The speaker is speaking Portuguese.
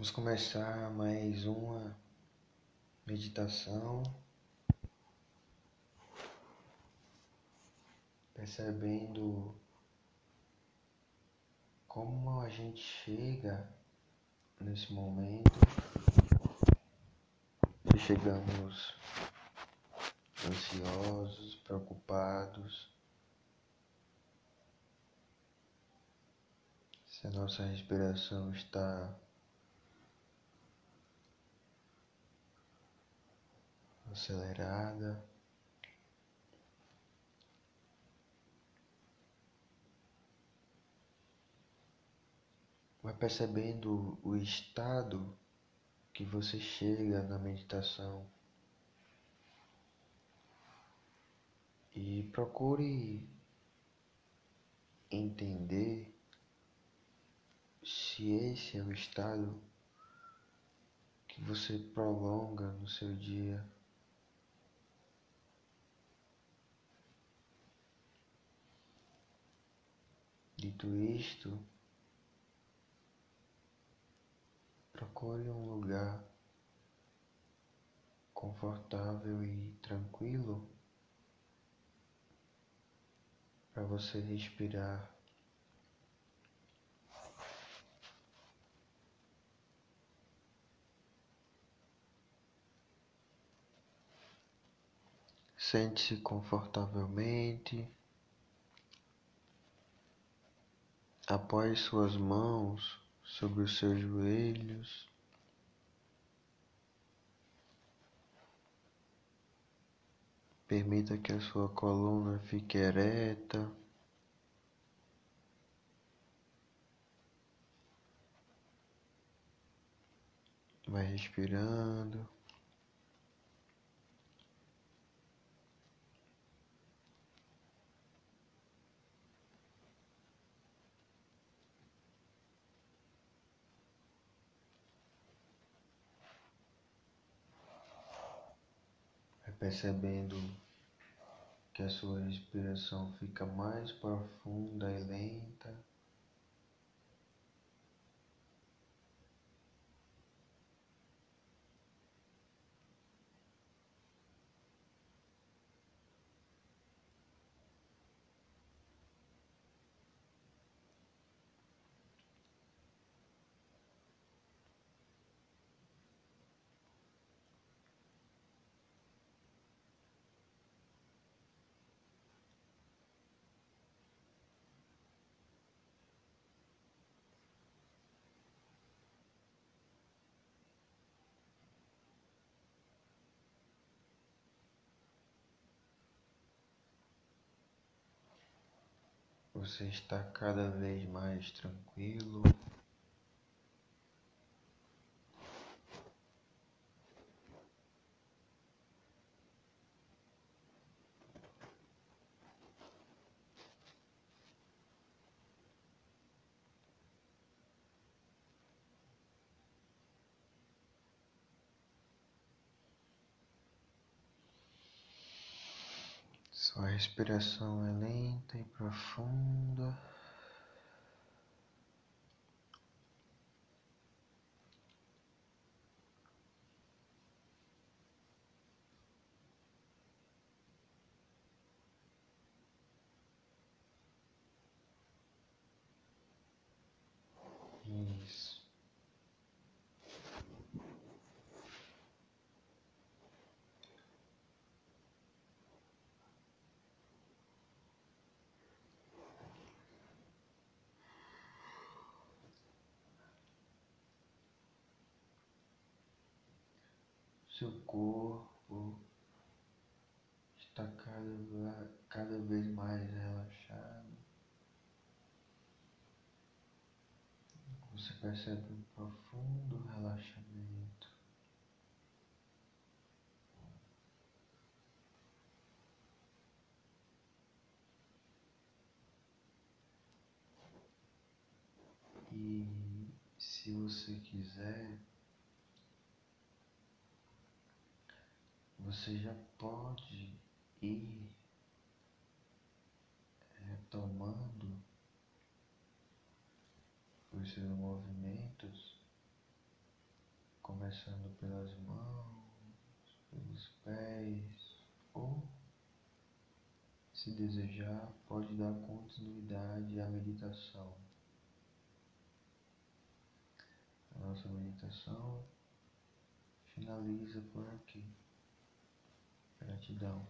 Vamos começar mais uma meditação, percebendo como a gente chega nesse momento, se chegamos ansiosos, preocupados, se a nossa respiração está acelerada. Vai percebendo o estado que você chega na meditação e procure entender se esse é o estado que você prolonga no seu dia. Dito isto, procure um lugar confortável e tranquilo para você respirar. Sente-se confortavelmente. Apoie suas mãos sobre os seus joelhos. Permita que a sua coluna fique ereta. Vai respirando. Percebendo que a sua respiração fica mais profunda e lenta. Você está cada vez mais tranquilo. Sua respiração é lenta e profunda. Seu corpo está cada, cada vez mais relaxado. Você percebe um profundo relaxamento. E se você quiser, você já pode ir retomando os seus movimentos começando pelas mãos, pelos pés, ou, se desejar, pode dar continuidade à meditação. A nossa meditação finaliza por aqui. Gratidão.